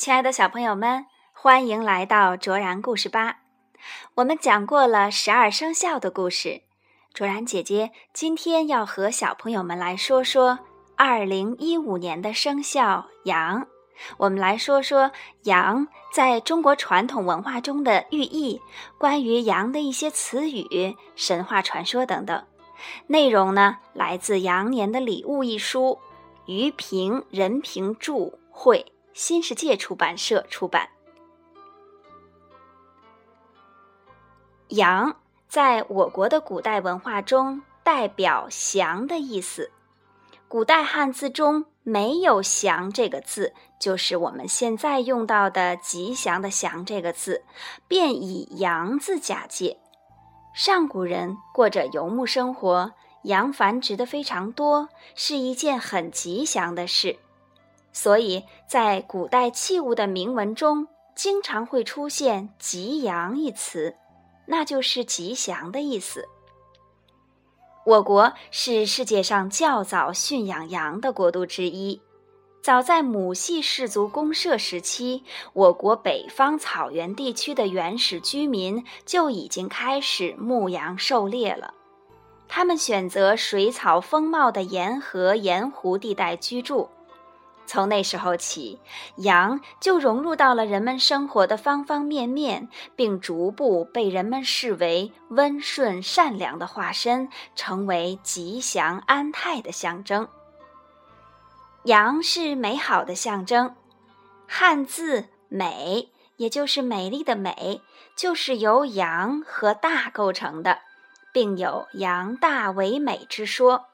亲爱的小朋友们，欢迎来到卓然故事吧。我们讲过了十二生肖的故事，卓然姐姐今天要和小朋友们来说说二零一五年的生肖羊。我们来说说羊在中国传统文化中的寓意，关于羊的一些词语、神话传说等等。内容呢，来自《羊年的礼物》一书，于平、任平著，绘。新世界出版社出版。羊在我国的古代文化中代表祥的意思。古代汉字中没有“祥”这个字，就是我们现在用到的“吉祥”的“祥”这个字，便以“羊”字假借。上古人过着游牧生活，羊繁殖的非常多，是一件很吉祥的事。所以在古代器物的铭文中，经常会出现“吉阳”一词，那就是吉祥的意思。我国是世界上较早驯养羊的国度之一。早在母系氏族公社时期，我国北方草原地区的原始居民就已经开始牧羊狩猎了。他们选择水草丰茂的沿河沿湖地带居住。从那时候起，羊就融入到了人们生活的方方面面，并逐步被人们视为温顺善良的化身，成为吉祥安泰的象征。羊是美好的象征，汉字“美”也就是美丽的“美”，就是由羊和大构成的，并有“羊大为美”之说。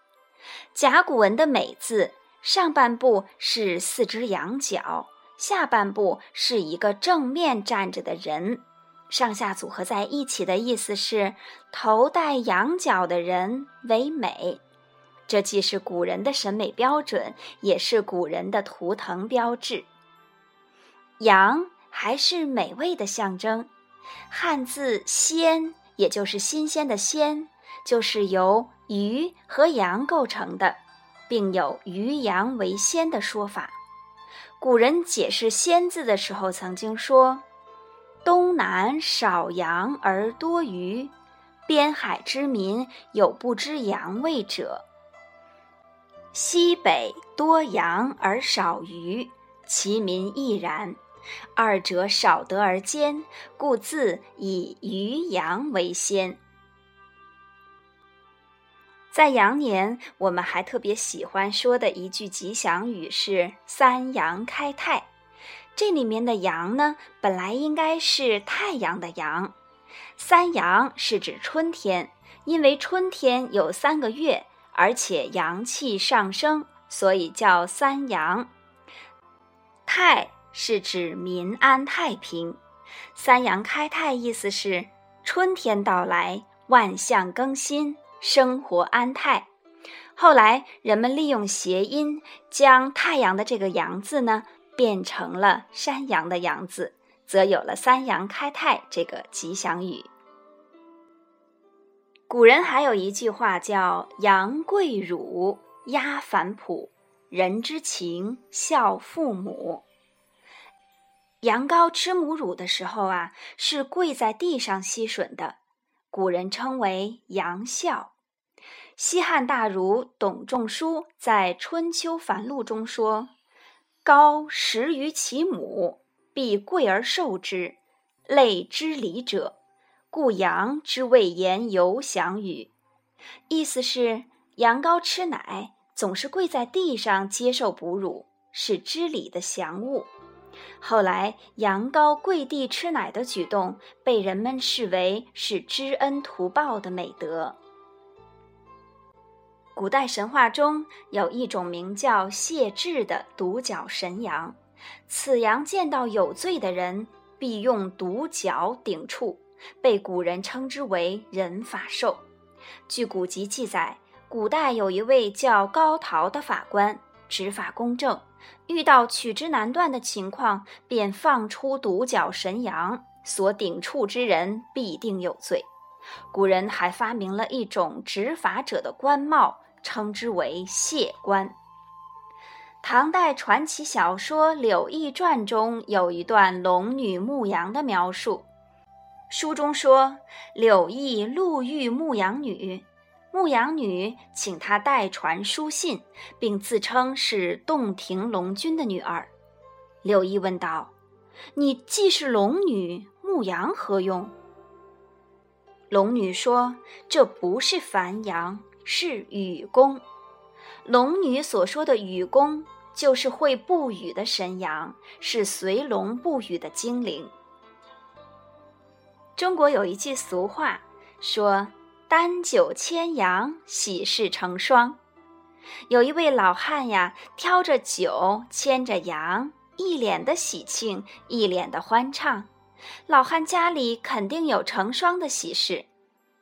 甲骨文的“美”字。上半部是四只羊角，下半部是一个正面站着的人，上下组合在一起的意思是头戴羊角的人为美。这既是古人的审美标准，也是古人的图腾标志。羊还是美味的象征，汉字“鲜”也就是新鲜的“鲜”，就是由鱼和羊构成的。并有“鱼羊为先”的说法。古人解释“先”字的时候，曾经说：“东南少羊而多鱼，边海之民有不知羊味者；西北多羊而少鱼，其民亦然。二者少得而兼，故自以鱼羊为先。”在羊年，我们还特别喜欢说的一句吉祥语是“三阳开泰”。这里面的“阳”呢，本来应该是太阳的“阳”。三阳是指春天，因为春天有三个月，而且阳气上升，所以叫三阳。泰是指民安太平。三阳开泰意思是春天到来，万象更新。生活安泰，后来人们利用谐音，将太阳的这个“阳”字呢变成了山羊的“羊”字，则有了“三阳开泰”这个吉祥语。古人还有一句话叫“羊跪乳，鸭反哺，人之情，孝父母”。羊羔吃母乳的时候啊，是跪在地上吸吮的。古人称为羊孝。西汉大儒董仲舒在《春秋繁露》中说：“高食于其母，必贵而受之，类之礼者，故羊之谓言游祥语。”意思是羊羔吃奶总是跪在地上接受哺乳，是知礼的祥物。后来，羊羔跪地吃奶的举动被人们视为是知恩图报的美德。古代神话中有一种名叫谢豸的独角神羊，此羊见到有罪的人，必用独角顶触，被古人称之为人法兽。据古籍记载，古代有一位叫高陶的法官，执法公正。遇到取之难断的情况，便放出独角神羊，所顶触之人必定有罪。古人还发明了一种执法者的官帽，称之为谢官。唐代传奇小说《柳毅传》中有一段龙女牧羊的描述。书中说，柳毅路遇牧羊女，牧羊女请他代传书信，并自称是洞庭龙君的女儿。柳毅问道：“你既是龙女，牧羊何用？”龙女说：“这不是繁羊，是雨公。龙女所说的雨公，就是会布雨的神羊，是随龙布雨的精灵。”中国有一句俗话说：“担酒牵羊，喜事成双。”有一位老汉呀，挑着酒，牵着羊，一脸的喜庆，一脸的欢畅。老汉家里肯定有成双的喜事。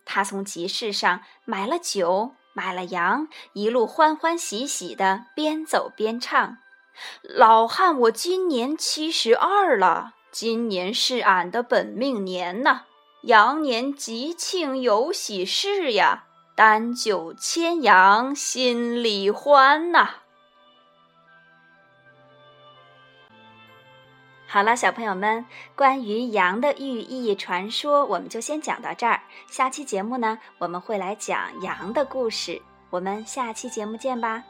他从集市上买了酒，买了羊，一路欢欢喜喜的边走边唱：“老汉，我今年七十二了。”今年是俺的本命年呐，羊年吉庆有喜事呀，担酒牵羊心里欢呐。好了，小朋友们，关于羊的寓意传说，我们就先讲到这儿。下期节目呢，我们会来讲羊的故事。我们下期节目见吧。